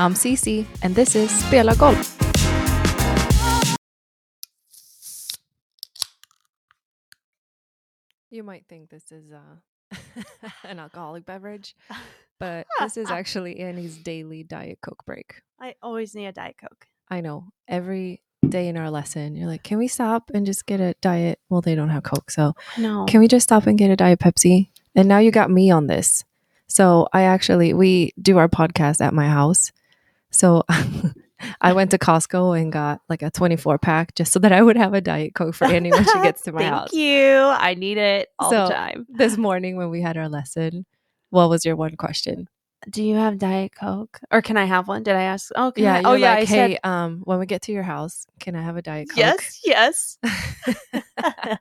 I'm Cece, and this is Spela Golf. You might think this is uh, an alcoholic beverage, but this is actually Annie's daily Diet Coke break. I always need a Diet Coke. I know every day in our lesson, you're like, can we stop and just get a diet? Well, they don't have Coke. So No. can we just stop and get a Diet Pepsi? And now you got me on this. So I actually, we do our podcast at my house. So I went to Costco and got like a 24 pack just so that I would have a Diet Coke for Annie when she gets to my Thank house. Thank you. I need it all the So- time. This morning when we had our lesson, what was your one question? Do you have Diet Coke? Or can I have one? Did I ask? Oh, Yeah, I? Oh, yeah. like, I hey, said um, when we get to your house, can I have a Diet Coke? yes, yes.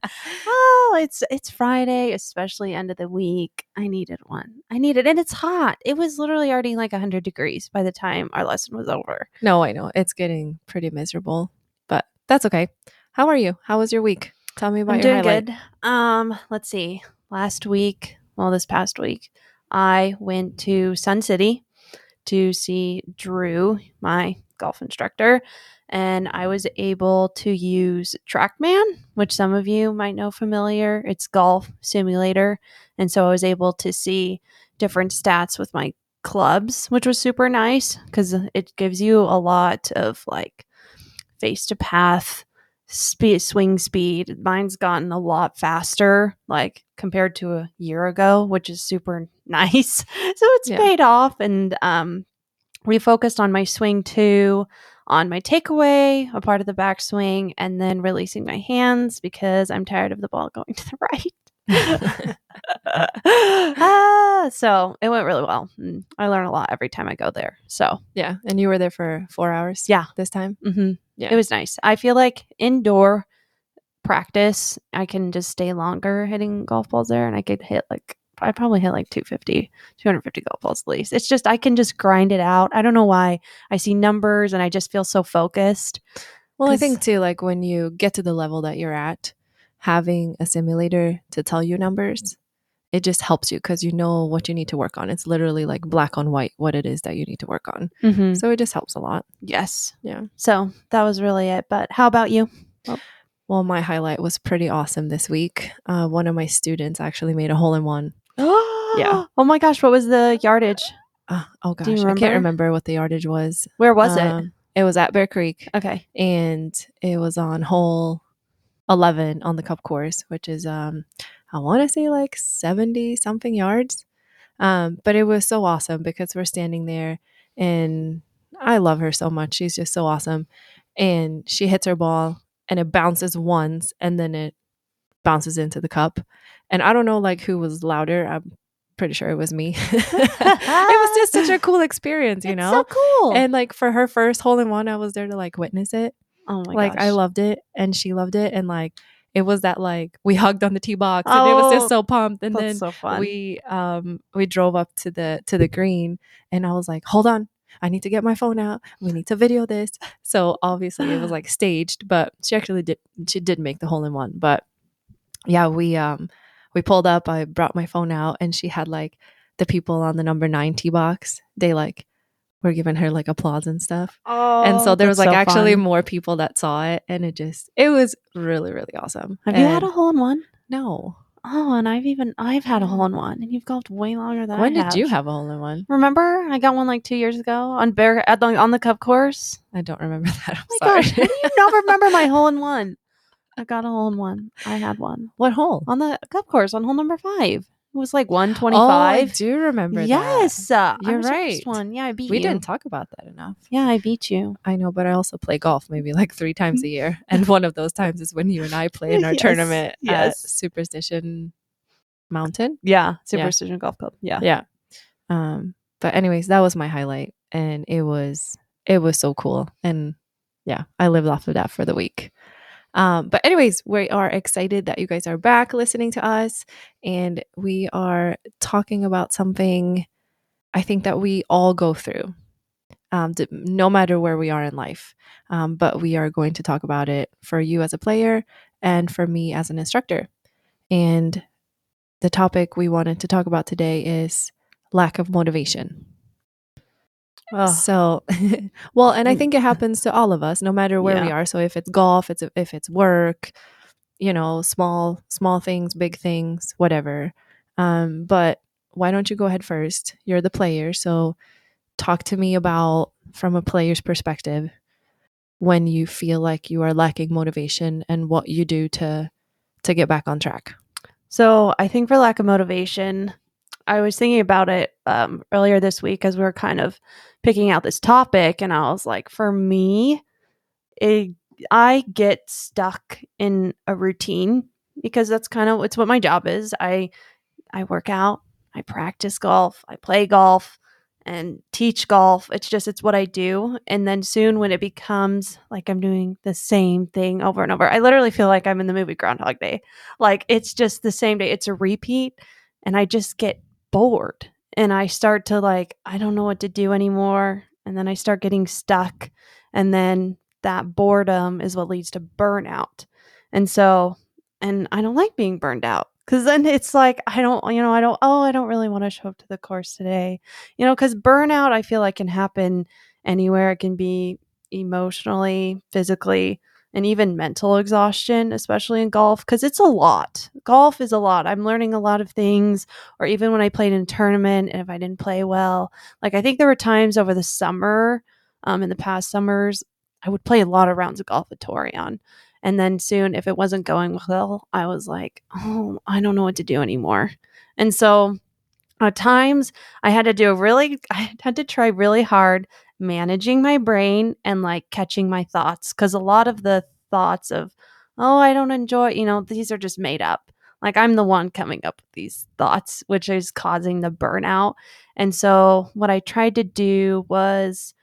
oh, it's it's Friday, especially end of the week. I needed one. I needed, it. and it's hot. It was literally already like hundred degrees by the time our lesson was over. no, I know it's getting pretty miserable, but that's okay. How are you? How was your week? Tell me about I'm your doing highlight. good. Um, let's see. Last week, well, this past week, I went to Sun City to see Drew, my golf instructor, and I was able to use TrackMan, which some of you might know familiar. It's golf simulator, and so I was able to see different stats with my clubs, which was super nice because it gives you a lot of like face to path speed swing speed mine's gotten a lot faster like compared to a year ago which is super nice so it's Yeah. paid off and um refocused on my swing too on my takeaway a part of the backswing and then releasing my hands because i'm tired of the ball going to the right ah, so it went really well i learn a lot every time i go there so yeah, and you were there for four hours. Yeah. this time. hmm Yeah. It was nice. I feel like indoor practice, I can just stay longer hitting golf balls there and I could hit like, I probably hit like 250, 250 golf balls at least. It's just, I can just grind it out. I don't know why. I see numbers and I just feel so focused. Well, I think too, like when you get to the level that you're at, having a simulator to tell you numbers, it just helps you because you know what you need to work on. It's literally like black on white what it is that you need to work on. Mm-hmm. So it just helps a lot. Yes. Yeah. So that was really it. But how about you? Well, my highlight was pretty awesome this week. Uh, one of my students actually made a hole in one. yeah. Oh my gosh. What was the yardage? Uh, oh gosh, I can't remember? what the yardage was. Where was Um, It was at Bear Creek. Okay. and it was on hole 11 on the Cub course which is um i want to say like 70 something yards um but it was so awesome because we're standing there and i love her so much she's just so awesome and she hits her ball and it bounces once and then it bounces into the cup. And i don't know like who was louder. I'm pretty sure it was me. It was just such a cool experience you It's know? so cool. and like for her first hole in one i was there to like witness it. Oh my gosh. like I loved it and she loved it and like it was that like we hugged on the tee box and it was Oh, just so pumped and then so we um we drove up to the to the green and I was like hold on I need to get my phone out. We need to video this. So obviously it was like staged but she actually did she did make the hole in one but yeah we um we pulled up. I brought my phone out and she had like the people on the number 9 tee box. They like were giving her like applause and stuff. Oh, and so there was like so actually fun. more people that saw it and it just it was really really awesome. Have you had a hole in one? no Oh, and I've even I've had a mm-hmm. hole in one, and you've golfed way longer than that. when I did you have a hole in one Remember, I got one like two years ago on Bear at the, on the Cub course. i don't remember that i'm Oh my sorry gosh, how do you not remember my hole in one? I got a hole in one. I had one what hole on the Cub course on hole number five. It was like one twenty oh i do remember that. yes, uh, You're right. One, yeah, I beat you. we you. didn't talk about that enough yeah, I beat you. i know but i also play golf maybe like three times a year and one of those times is when you and i play in our Yes, tournament at superstition mountain Yeah, Yeah. Superstition Golf Club. Yeah, yeah um but anyways that was my highlight and it was it was so cool and yeah i lived off of that for the week um but anyways we are excited that you guys are back listening to us and we are talking about something i think that we all go through um, no matter where we are in life um, but we are going to talk about it for you as a player and for me as an instructor and the topic we wanted to talk about today is lack of motivation. Ugh. So, well, and I think it happens to all of us, no matter where we are. So if it's golf, it's if it's work, you know, small small things, big things, whatever. Um, but why don't you go ahead first? You're the player, so talk to me about from a player's perspective when you feel like you are lacking motivation and what you do to to get back on track. So I think for lack of motivation, I was thinking about it um, earlier this week as we were kind of picking out this topic, and I was like, for me, it, I get stuck in a routine because that's kind of it's what my job is. I I work out, I practice golf, I play golf, and teach golf. It's just it's what I do. And then soon when it becomes like I'm doing the same thing over and over, I literally feel like I'm in the movie Groundhog Day. Like it's just the same day. It's a repeat and I just get bored and I start to like I don't know what to do anymore and then I start getting stuck and then that boredom is what leads to burnout. And so and I don't like being burned out cuz then it's like I don't you know I don't oh I don't really want to show up to the course today. You know cuz burnout I feel like can happen anywhere. It can be emotionally, physically, and even mental exhaustion, especially in golf, because it's a lot. Golf is a lot. I'm learning a lot of things, or even when I played in a tournament and if I didn't play well. Like, I think there were times over the summer, um, in the past summers, I would play a lot of rounds of golf at Torion. And then soon, if it wasn't going well, I was like, oh, I don't know what to do anymore. And so at times, I had to do a really, I had to try really hard managing my brain and like catching my thoughts because a lot of the thoughts of oh i don't enjoy you know these are just made up. Like i'm the one coming up with these thoughts which is causing the burnout. And so what i tried to do was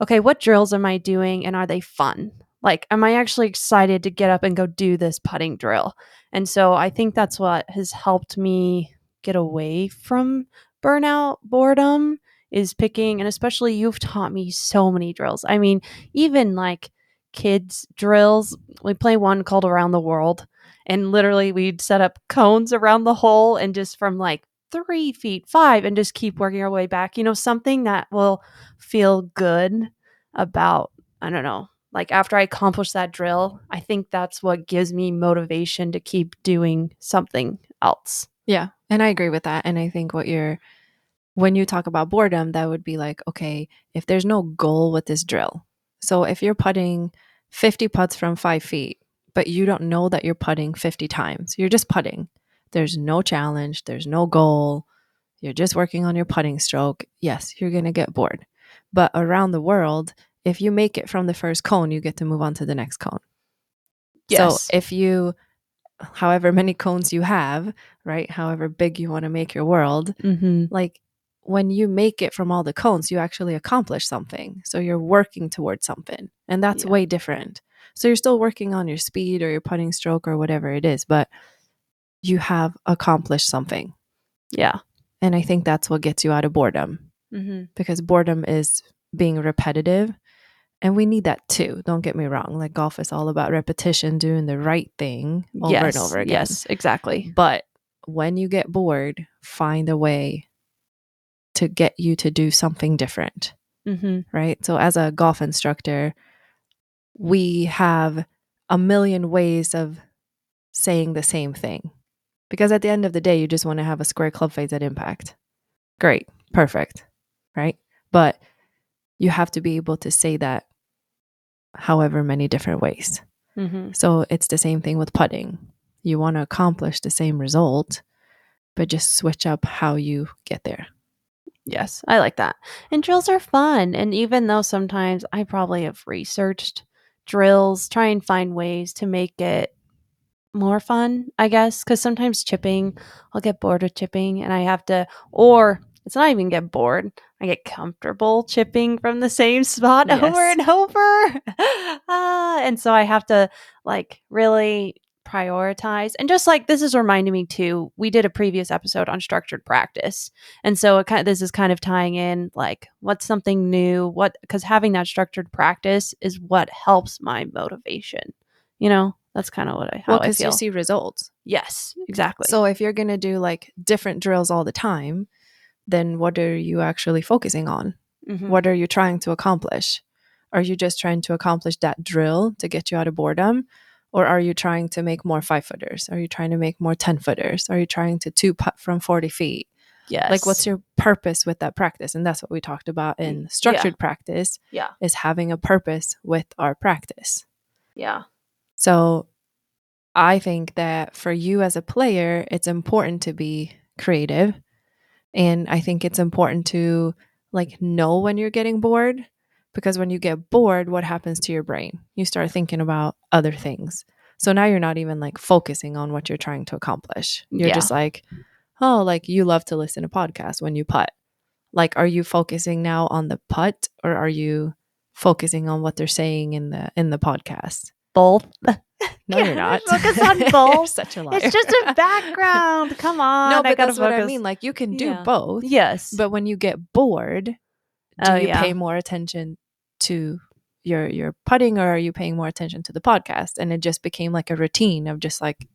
okay what drills am i doing and are they fun? Like am i actually excited to get up and go do this putting drill? And so i think that's what has helped me get away from burnout boredom is picking and especially you've taught me so many drills i mean even like kids drills we play one called around the world and literally we'd set up cones around the hole and just from like three feet five and just keep working our way back you know something that will feel good about i don't know like after i accomplish that drill i think that's what gives me motivation to keep doing something else Yeah, and I agree with that. And I think what you're when you talk about boredom, that would be like, okay, if there's no goal with this drill. So if you're putting 50 putts from five feet, but you don't know that you're putting 50 times, you're just putting. There's no challenge, there's no goal. You're just working on your putting stroke. Yes, you're going to get bored. But around the world, if you make it from the first cone, you get to move on to the next cone. Yes. So if you, however many cones you have, right, however big you want to make your world, mm-hmm. like when you make it from all the cones, you actually accomplish something. So you're working towards something, and that's Yeah. way different. So you're still working on your speed or your putting stroke or whatever it is, but you have accomplished something. yeah And I think that's what gets you out of boredom mm-hmm. because boredom is being repetitive. And we need that too. Don't get me wrong. Like golf is all about repetition, doing the right thing over yes, and over again. yes exactly But when you get bored, find a way to get you to do something different, mm-hmm. right? So, as a golf instructor, we have a million ways of saying the same thing because at the end of the day, you just want to have a square club face at impact. Great, perfect, right? But you have to be able to say that however many different ways. Mm-hmm. So it's the same thing with putting. You want to accomplish the same result, but just switch up how you get there. Yes, I like that. And drills are fun. And even though sometimes I probably have researched drills, try and find ways to make it more fun, I guess. Because sometimes chipping, I'll get bored with chipping and I have to, or it's not even get bored. I get comfortable chipping from the same spot Yes. over and over. ah, and so I have to like really prioritize. And just like this is reminding me too, we did a previous episode on structured practice. And so it kind of, this is kind of tying in like what's something new, what because having that structured practice is what helps my motivation. You know, that's kind of what I how Well, I because feel. you see results. yes, exactly. So if you're going to do like different drills all the time, then what are you actually focusing on? Mhm. What are you trying to accomplish? Are you just trying to accomplish that drill to get you out of boredom? Or are you trying to make more five footers? Are you trying to make more 10 footers? Are you trying to two putt from 40 feet? Yes. Like, what's your purpose with that practice? And that's what we talked about in structured practice yeah. is having a purpose with our practice. Yeah. So I think that for you as a player, it's important to be creative. And I think it's important to like know when you're getting bored because when you get bored, what happens to your brain? You start thinking about other things. So now you're not even like focusing on what you're trying to accomplish. You're Yeah. just like, oh, like you love to listen to podcasts when you putt. Like, are you focusing now on the putt or are you focusing on what they're saying in the in the podcast? Both. No, you're not. focus on both. such a liar. It's just a background. Come on. no, but that's what I mean. Like you can do Yeah. both, Yes. but when you get bored, do Oh, you yeah. pay more attention to your your putting, or are you paying more attention to the podcast? And it just became like a routine of just like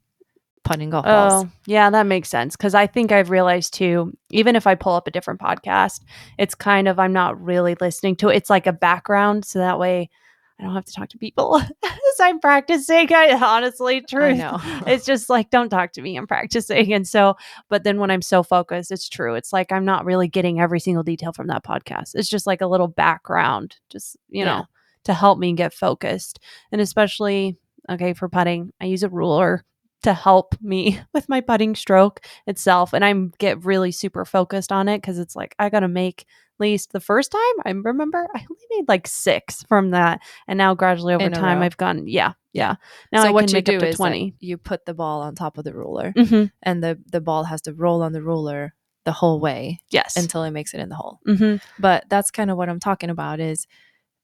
putting golf balls. Oh, yeah, that makes sense. Because I think I've realized too, even if I pull up a different podcast, it's kind of, I'm not really listening to it. It's like a background. So that way I don't have to talk to people as I'm practicing. I honestly, truth. It's just like, don't talk to me. I'm practicing. And so, but then when I'm so focused, it's true. It's like I'm not really getting every single detail from that podcast. It's just like a little background, just, you Yeah. know, to help me get focused. And especially, okay, for putting, I use a ruler to help me with my putting stroke itself. And I get really super focused on it because it's like, I got to make least the first time I remember I only made like six from that. And now gradually over time, row. I've gone, yeah, yeah. Now so I what can you make do up to is 20. You put the ball on top of the ruler, Mhm. and the the ball has to roll on the ruler the whole way Yes. until it makes it in the hole. Mhm. But that's kind of what I'm talking about is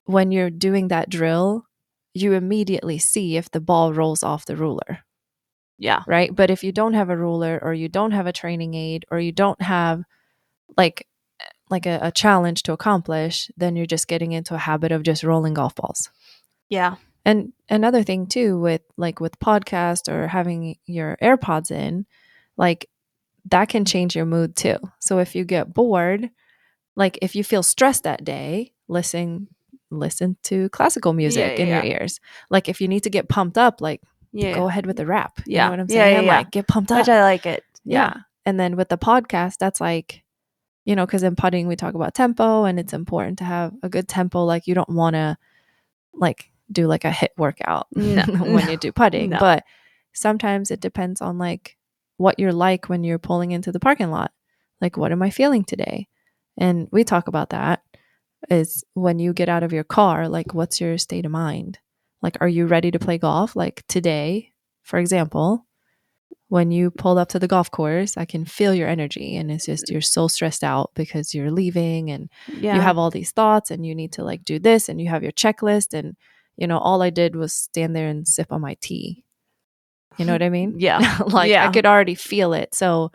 when you're doing that drill, you immediately see if the ball rolls off the ruler, Yeah. right? But if you don't have a ruler or you don't have a training aid or you don't have like like a, a challenge to accomplish, then you're just getting into a habit of just rolling golf balls. Yeah. And another thing too with like with podcast or having your AirPods in, like that can change your mood too. So if you get bored, like if you feel stressed that day, listen listen to classical music yeah, in your ears. Like if you need to get pumped up, like Yeah. go ahead with the rap. You Yeah. know what I'm saying? yeah, yeah. Like get pumped up. Which I like it. yeah. And then with the podcast, that's like, you know, because in putting we talk about tempo and it's mm-hmm. important to have a good tempo. Like you don't want to like do like a HIIT workout No. when you do putting. No. But sometimes it depends on like what you're like when you're pulling into the parking lot. Like what am I feeling today? And we talk about that is when you get out of your car, like what's your state of mind? Like are you ready to play golf? Like today, for example, when you pulled up to the golf course, I can feel your energy and it's just you're so stressed out because you're leaving and Yeah. you have all these thoughts and you need to like do this and you have your checklist and you know all I did was stand there and sip on my tea. You know what I mean? Yeah. like Yeah. I could already feel it. So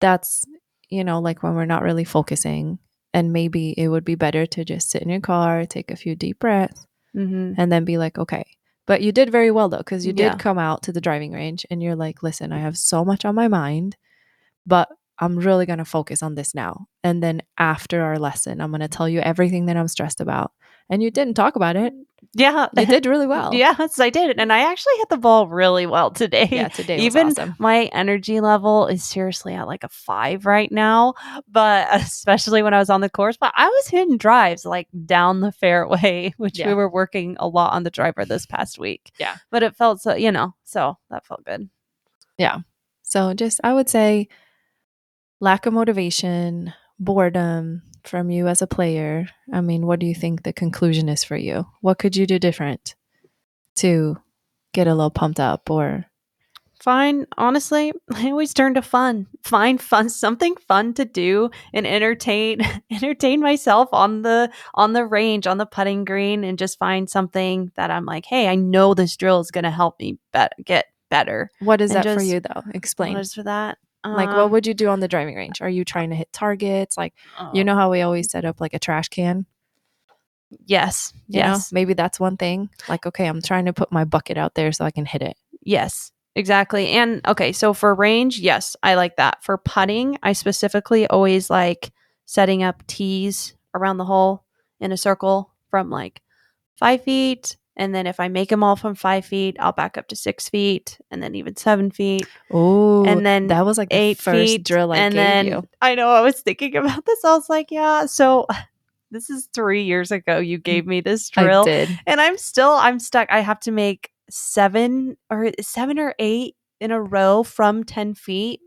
that's you know like when we're not really focusing and maybe it would be better to just sit in your car, take a few deep breaths Mm-hmm. and then be like, okay. But you did very well though, because you did Yeah. come out to the driving range and you're like, listen, I have so much on my mind, but I'm really going to focus on this now. And then after our lesson, I'm going to tell you everything that I'm stressed about. And you didn't talk about it. Yeah. You did really well. Yes, I did. And I actually hit the ball really well today. Yeah, today was Even awesome. my energy level is seriously at like a five right now, but especially when I was on the course. But I was hitting drives like down the fairway, which Yeah. we were working a lot on the driver this past week. Yeah. But it felt so, you know, so that felt good. Yeah. So just, I would say, lack of motivation, boredom from you as a player. I mean, what do you think the conclusion is for you? What could you do different to get a little pumped up or Fine. Honestly, I always turn to fun. Find fun, something fun to do, and entertain, entertain myself on the on the range, on the putting green, and just find something that I'm like, hey, I know this drill is going to help me bet- get better. what is And that for you though? Explain. What is for that? Like, Um, what would you do on the driving range? Are you trying to hit targets? Like, you oh, know how we always set up like a trash can? Yes. You know? Yes. maybe that's one thing. Like, okay, I'm trying to put my bucket out there so I can hit it. Yes, exactly. And okay, so for range, yes, I like that. For putting, I specifically always like setting up tees around the hole in a circle from like five feet. And then if I make them all from five feet, I'll back up to six feet and then even seven feet. Oh, And then that was like eight first feet. drill I and then you. I know I was thinking about this. I was like, yeah, so this is three years ago you mm, gave me this drill. I did. And I'm still I'm stuck. I have to make seven or seven or eight in a row from ten feet.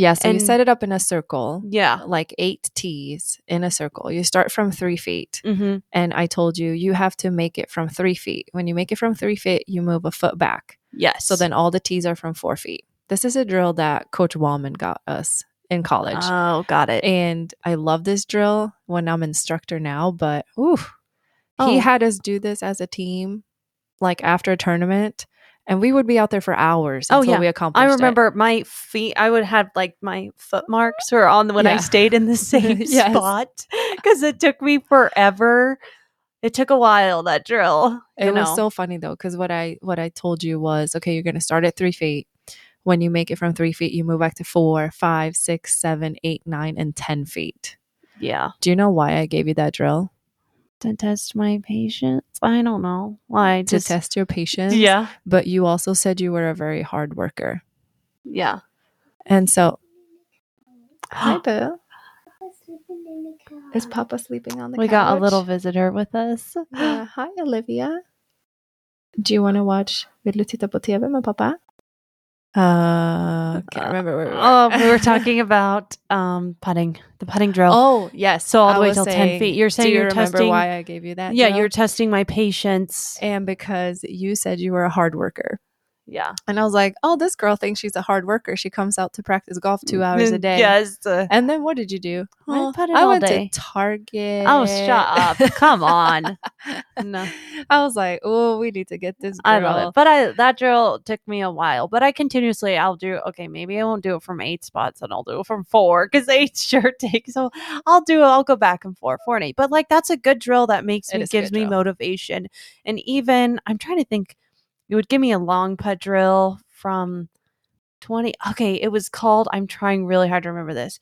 Yeah, so you set it up in a circle, Yeah. like eight tees in a circle. You start from three feet. Mm-hmm. And I told you, you have to make it from three feet. When you make it from three feet, you move a foot back. Yes. So then all the tees are from four feet. This is a drill that Coach Wallman got us in college. Oh, got it. and I love this drill when I'm instructor now, but ooh, Oh. he had us do this as a team, like after a tournament, and we would be out there for hours Oh, until yeah. we accomplished I it. remember my feet. I would have like my foot marks were on when I stayed in the same Yes. spot because it took me forever. It took a while that drill. It you was so funny though, because what I what I told you was okay, you're gonna start at three feet. When you make it from three feet, you move back to four, five, six, seven, eight, nine, and ten feet. yeah Do you know why I gave you that drill? To test my patience. I don't know why. To Just test your patience. yeah, But you also said you were a very hard worker. yeah. And so Hi Boo. Is Papa sleeping on the couch? we couch? got a little visitor with us. Yeah. Hi Olivia. Do you want to watch Vill du titta på TV med pappa? Uh, can't remember where we were. Oh, we were talking about um putting the putting drill. Oh, yes. So all the I way was till 10 feet. You're saying do you you're remember testing- why I gave you that? yeah, drill? you're testing my patience. and because you said you were a hard worker. Yeah, And I was like, oh, this girl thinks she's a hard worker. She comes out to practice golf two hours a day. Yes. uh, And then what did you do? I Oh, put it I went day. to Target. Oh, shut up. Come on. No. I was like, oh, we need to get this girl. I love it. But I that drill took me a while. But I continuously I'll do okay, maybe I won't do it from eight spots and I'll do it from four because eight sure takes so I'll do it, I'll go back and forth, four and eight. But like that's a good drill that makes It me gives me drill. motivation. And even I'm trying to think, it would give me a long putt drill from 20. Okay, it was called, I'm trying really hard to remember this.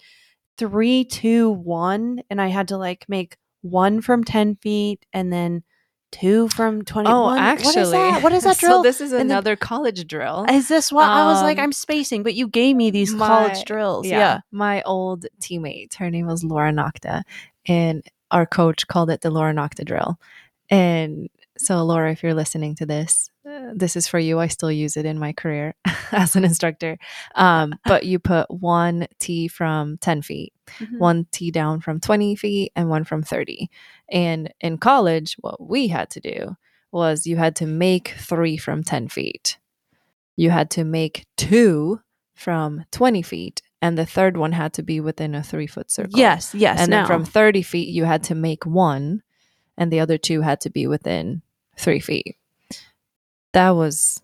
Three, two, one. And I had to like make one from 10 feet and then two from 21. Oh, What is actually, that? What is that So drill? this is And then- another college drill. Is this what I was like? Um, I'm spacing, but you gave me these my- college drills. Yeah. My old teammate, her name was Laura Nocta, and our coach called it the Laura Nocta drill. And so, Laura, if you're listening to this, this is for you. I still use it in my career as an instructor. Um, but you put one tee from 10 feet, Mhm. one tee down from 20 feet, and one from 30. And in college, what we had to do was you had to make three from 10 feet. You had to make two from 20 feet, and the third one had to be within a three foot circle. Yes, yes. And then from 30 feet, you had to make one, and the other two had to be within three feet. That was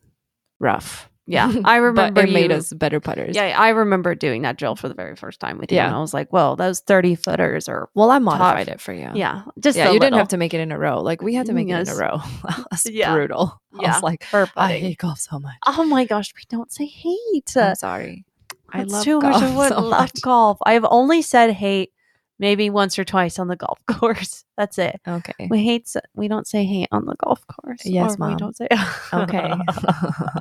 rough. yeah, I remember but it made us better putters. Yeah, I remember doing that drill for the very first time with you. Yeah. And I was like, whoa, those 30 footers are, Well, I modified Tough. it for you. yeah, just Yeah, you didn't have to make it in a row. Like we had to make it in a row. That's Yeah. brutal. I Yeah. was like, I hate golf so much. Oh my gosh, we don't say hate. I'm sorry. I That's love too golf much. I would so love much. golf. I've only said hate maybe once or twice on the golf course. That's it. Okay. We hate. We don't say hate on the golf course. Yes, Or We don't say. Okay.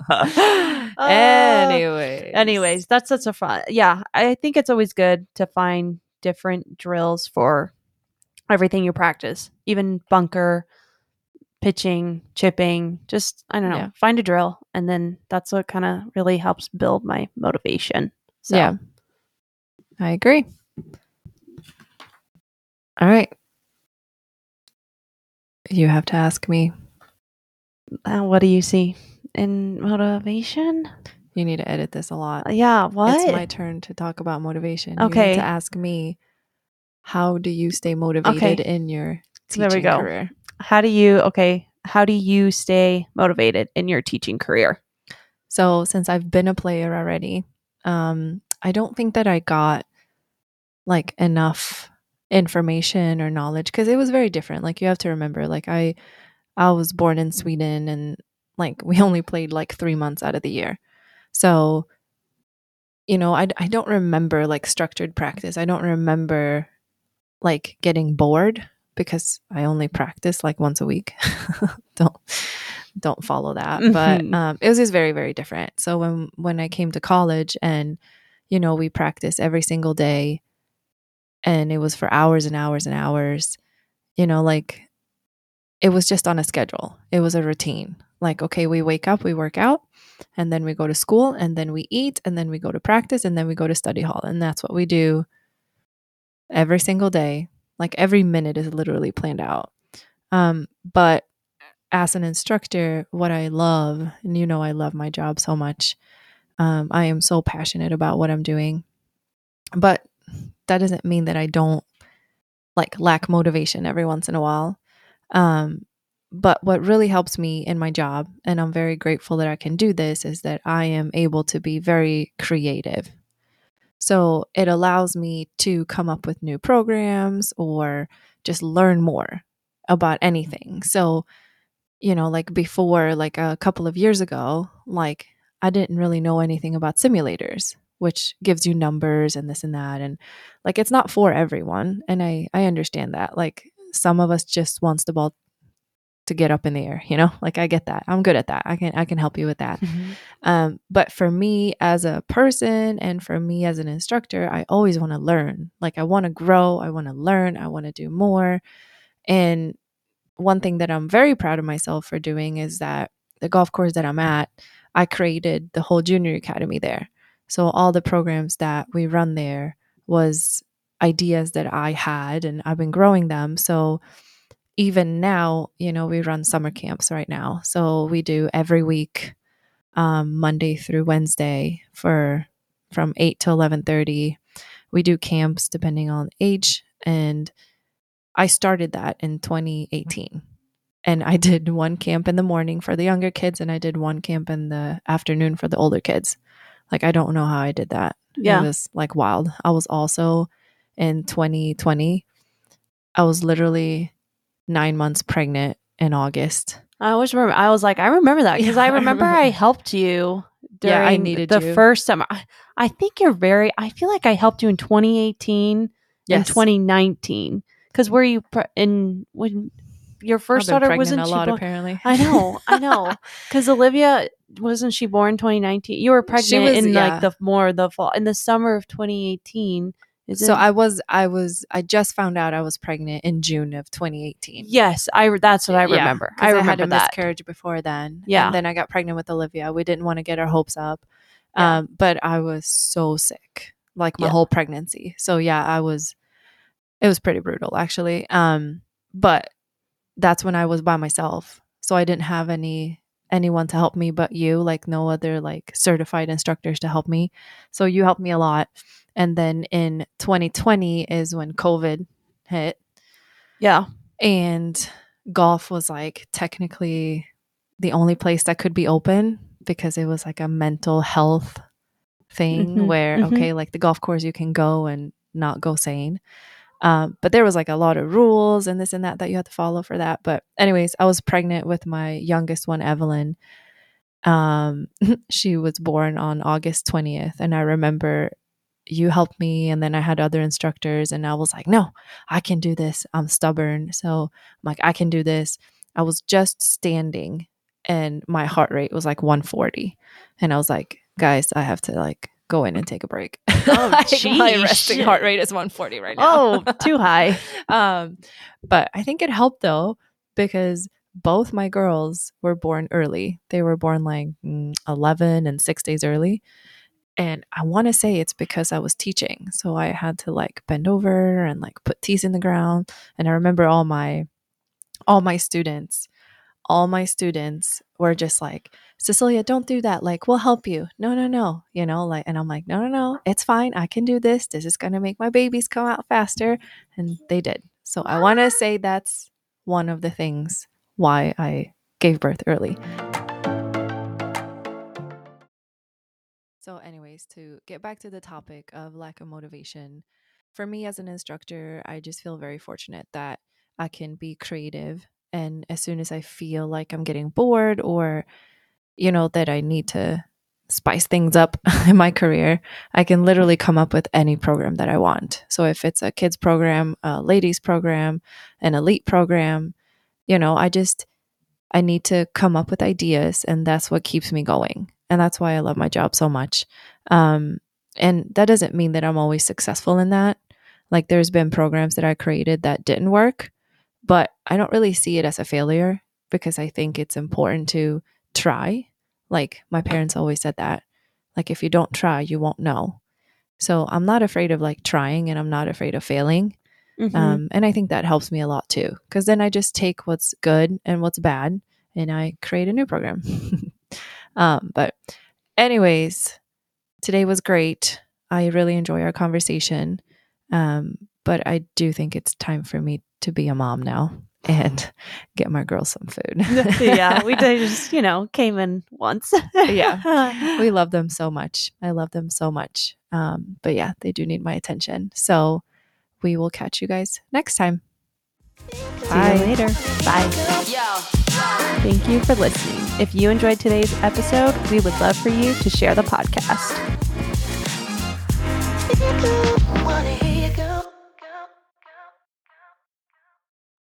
Uh, Anyways. anyways that's such a fun yeah i think it's always good to find different drills for everything you practice even bunker pitching chipping just i don't know Yeah. find a drill and then that's what kind of really helps build my motivation so Yeah. I agree. All right. You have to ask me. uh, what do you see in motivation You need to edit this a lot. Uh, yeah what It's my turn to talk about motivation. You Okay. need to ask me how do you stay motivated in your teaching There we go. career? how do you okay how do you stay motivated in your teaching career So since I've been a player already, um, I don't think that I got like enough information or knowledge because it was very different. Like you have to remember, like I, I was born in Sweden and like we only played like three months out of the year, so you know I I don't remember like structured practice. I don't remember like getting bored because I only practice like once a week. don't don't follow that. But Mhm. um, it was just very very different. So when when I came to college and you know we practice every single day, and it was for hours and hours and hours. You know, like it was just on a schedule. It was a routine. Like okay, we wake up, we work out, and then we go to school, and then we eat, and then we go to practice, and then we go to study hall, and that's what we do every single day. Like every minute is literally planned out. Um, but as an instructor, what I love, and you know, I love my job so much. Um, I am so passionate about what I'm doing, but that doesn't mean that I don't like lack motivation every once in a while. Um, but what really helps me in my job, and I'm very grateful that I can do this, is that I am able to be very creative. So it allows me to come up with new programs or just learn more about anything. So, you know, like before, like a couple of years ago, like I didn't really know anything about simulators, which gives you numbers and this and that. And like it's not for everyone. And I, I understand that. Like some of us just wants the ball to get up in the air, you know? Like I get that. I'm good at that. I can I can help you with that. Um, but for me as a person and for me as an instructor, I always want to learn. Like I want to grow, I want to learn, I want to do more. And one thing that I'm very proud of myself for doing is that the golf course that I'm at, I created the whole junior academy there. So all the programs that we run there was ideas that I had and I've been growing them. So even now, you know, we run summer camps right now. So we do every week um, Monday through Wednesday for from 8 to 11:30. We do camps depending on age and I started that in 2018. And I did one camp in the morning for the younger kids and I did one camp in the afternoon for the older kids. Like I don't know how I did that. Yeah. It was like wild. I was also in 2020 I was literally 9 months pregnant in August. I always remember. I was like, I remember that because Yeah, I remember. I helped you. During Yeah, I needed the you. first summer. I, I think you're very. I feel like I helped you in 2018 and 2019 because were you pre- in when your first daughter wasn't a lot apparently. I know, I know, because Olivia wasn't she born 2019? You were pregnant was- in yeah. like the more the fall in the summer of 2018. Is So? I was I was I just found out I was pregnant in June of 2018. yes, I that's what I Yeah, remember. 'cause I had remember a that. miscarriage before then. Yeah. and then I got pregnant with Olivia. We didn't want to get our hopes up, Yeah. um, but I was so sick, like my Yeah. whole pregnancy. So yeah, I was. It was pretty brutal, actually. Um, but that's when I was by myself, so I didn't have any anyone to help me but you like no other like certified instructors to help me. So you helped me a lot. And then in 2020 is when covid hit. Yeah, and golf was like technically the only place that could be open because it was like a mental health thing Mhm, where mhm. okay like the golf course you can go and not go sane um, but there was like a lot of rules and this and that that you had to follow for that. But anyways i was pregnant with my youngest one evelyn. Um, she was born on august 20th and i remember you helped me and then i had other instructors and i was like no i can do this. I'm stubborn so i'm like i can do this. I was just standing and my heart rate was like 140 and i was like guys i have to like go in and take a break. Oh, my resting heart rate is 140 right now. Oh, too high. um but i think it helped though because both my girls were born early. They were born like mm, 11 and 6 days early. And i want to say it's because i was teaching. So i had to like bend over and like put tees in the ground. And i remember all my all my students all my students were just like cecilia don't do that like we'll help you. No no no you know like and i'm like no no no it's fine i can do this this is going to make my babies come out faster and they did. So i want to say that's one of the things why i gave birth early. So anyways to get back to the topic of lack of motivation for me as an instructor i just feel very fortunate that i can be creative and as soon as i feel like i'm getting bored or you know that i need to spice things up in my career, I can literally come up with any program that I want. So if it's a kids program, a ladies program, an elite program, you know, I just I need to come up with ideas and that's what keeps me going. And that's why I love my job so much. Um, and that doesn't mean that I'm always successful in that. Like there's been programs that I created that didn't work, but I don't really see it as a failure because I think it's important to try. Like my parents always said that. Like if you don't try, you won't know. So I'm not afraid of like trying and I'm not afraid of failing. Mhm. Um, and I think that helps me a lot too, because then I just take what's good and what's bad and I create a new program. um, but, anyways, today was great. I really enjoy our conversation. Um, but I do think it's time for me to be a mom now and mm-hmm. get my girl some food. yeah, we just, you know, came in once. yeah. We love them so much. I love them so much. Um, but yeah, they do need my attention. So we will catch you guys next time. Bye. See you later. Bye. Thank you for listening. If you enjoyed today's episode, we would love for you to share the podcast.